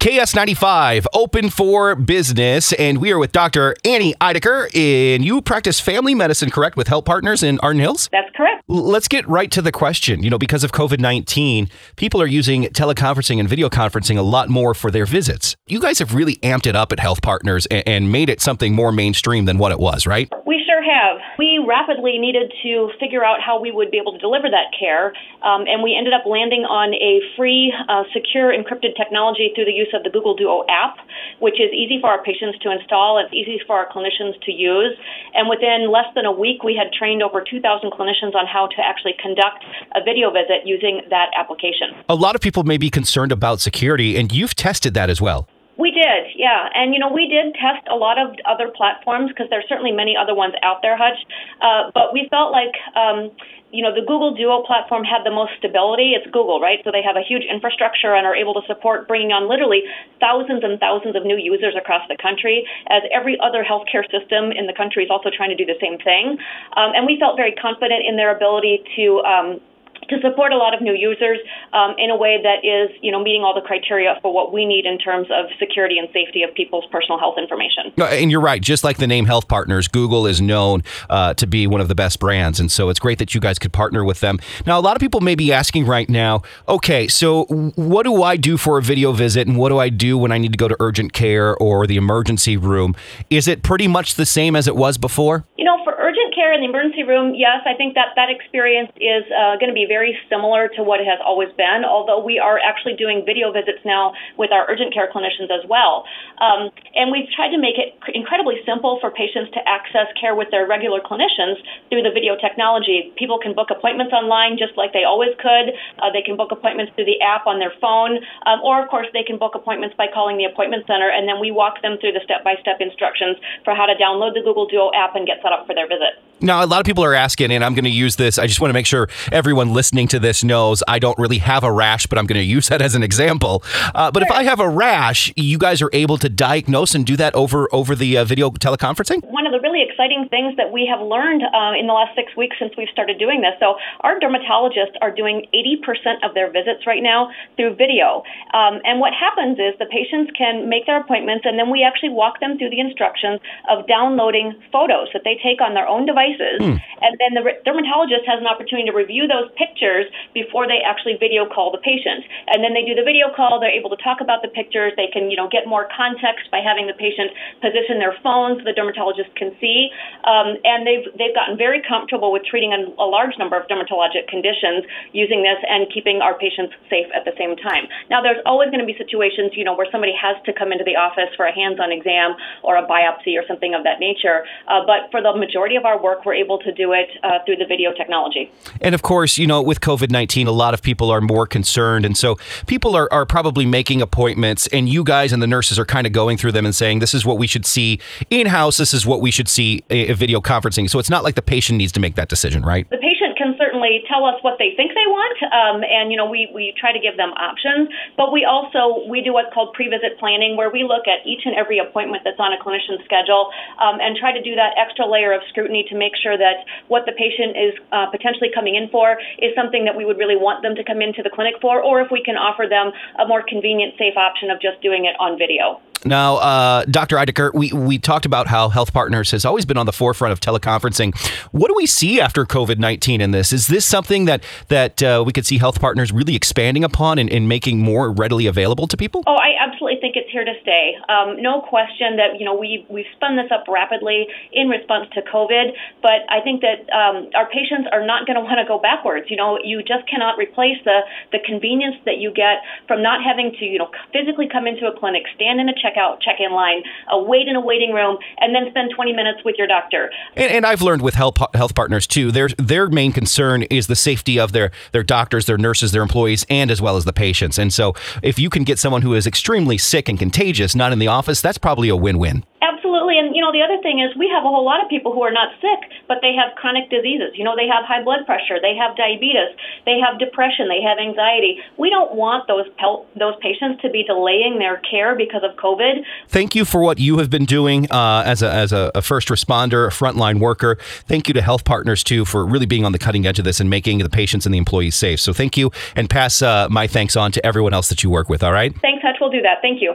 KS95, open for business. And we are with Dr. Annie Ideker. And you practice family medicine, correct, with Health Partners in Arden Hills? That's correct. Let's get right to the question. You know, because of COVID 19, people are using teleconferencing and video conferencing a lot more for their visits. You guys have really amped it up at Health Partners and, and made it something more mainstream than what it was, right? We have. We rapidly needed to figure out how we would be able to deliver that care. Um, and we ended up landing on a free, uh, secure, encrypted technology through the use of the Google Duo app, which is easy for our patients to install. It's easy for our clinicians to use. And within less than a week, we had trained over 2,000 clinicians on how to actually conduct a video visit using that application. A lot of people may be concerned about security, and you've tested that as well. We did, yeah. And, you know, we did test a lot of other platforms because there's certainly many other ones out there, Hutch. Uh, but we felt like, um, you know, the Google Duo platform had the most stability. It's Google, right? So they have a huge infrastructure and are able to support bringing on literally thousands and thousands of new users across the country, as every other healthcare system in the country is also trying to do the same thing. Um, and we felt very confident in their ability to. Um, to support a lot of new users um, in a way that is, you know, meeting all the criteria for what we need in terms of security and safety of people's personal health information. No, And you're right. Just like the name Health Partners, Google is known uh, to be one of the best brands, and so it's great that you guys could partner with them. Now, a lot of people may be asking right now, okay, so what do I do for a video visit, and what do I do when I need to go to urgent care or the emergency room? Is it pretty much the same as it was before? You know, for urgent care in the emergency room, yes, I think that that experience is uh, going to be very similar to what it has always been, although we are actually doing video visits now with our urgent care clinicians as well. Um, and we've tried to make it incredibly simple for patients to access care with their regular clinicians through the video technology. People can book appointments online just like they always could. Uh, they can book appointments through the app on their phone, um, or of course, they can book appointments by calling the appointment center, and then we walk them through the step by step instructions for how to download the Google Duo app and get set up for their visit. Now, a lot of people are asking, and I'm going to use this. I just want to make sure everyone listening to this knows I don't really have a rash, but I'm going to use that as an example. Uh, but sure. if I have a rash, you guys are able to diagnose and do that over over the uh, video teleconferencing. One of the really exciting things that we have learned uh, in the last six weeks since we've started doing this. So our dermatologists are doing 80% of their visits right now through video. Um, and what happens is the patients can make their appointments, and then we actually walk them through the instructions of downloading photos that they take on their own devices. Mm. And then the dermatologist has an opportunity to review those pictures before they actually video call the patient. And then they do the video call. They're able to talk about the pictures. They can, you know, get more context by having the patient position their phone so the dermatologist can see. Um, and they've they've gotten very comfortable with treating a, a large number of dermatologic conditions using this and keeping our patients safe at the same time. Now, there's always going to be situations, you know, where somebody has to come into the office for a hands-on exam or a biopsy or something of that nature. Uh, but for the majority of our work, we're able to do it uh, through the video technology. And of course, you know, with COVID 19, a lot of people are more concerned. And so people are, are probably making appointments, and you guys and the nurses are kind of going through them and saying, this is what we should see in house, this is what we should see a, a video conferencing. So it's not like the patient needs to make that decision, right? The patient can certainly tell us what they think they want, um, and you know we we try to give them options. But we also we do what's called pre-visit planning, where we look at each and every appointment that's on a clinician's schedule um, and try to do that extra layer of scrutiny to make sure that what the patient is uh, potentially coming in for is something that we would really want them to come into the clinic for, or if we can offer them a more convenient, safe option of just doing it on video. Now, uh, Dr. Ideker, we, we talked about how Health Partners has always been on the forefront of teleconferencing. What do we see after COVID 19 in this? Is this something that, that uh, we could see Health Partners really expanding upon and, and making more readily available to people? Oh, I absolutely think it's here to stay. Um, no question that, you know, we, we've spun this up rapidly in response to COVID, but I think that um, our patients are not going to want to go backwards. You know, you just cannot replace the, the convenience that you get from not having to, you know, physically come into a clinic, stand in a chair checkout, check in line, a wait in a waiting room, and then spend 20 minutes with your doctor. And, and I've learned with health, health partners too, their, their main concern is the safety of their, their doctors, their nurses, their employees, and as well as the patients. And so if you can get someone who is extremely sick and contagious not in the office, that's probably a win win. Absolutely. And, you know, know, the other thing is we have a whole lot of people who are not sick, but they have chronic diseases. You know, they have high blood pressure, they have diabetes, they have depression, they have anxiety. We don't want those pel- those patients to be delaying their care because of COVID. Thank you for what you have been doing uh, as a as a, a first responder, a frontline worker. Thank you to Health Partners too for really being on the cutting edge of this and making the patients and the employees safe. So thank you, and pass uh, my thanks on to everyone else that you work with. All right. Thanks, Hutch. We'll do that. Thank you.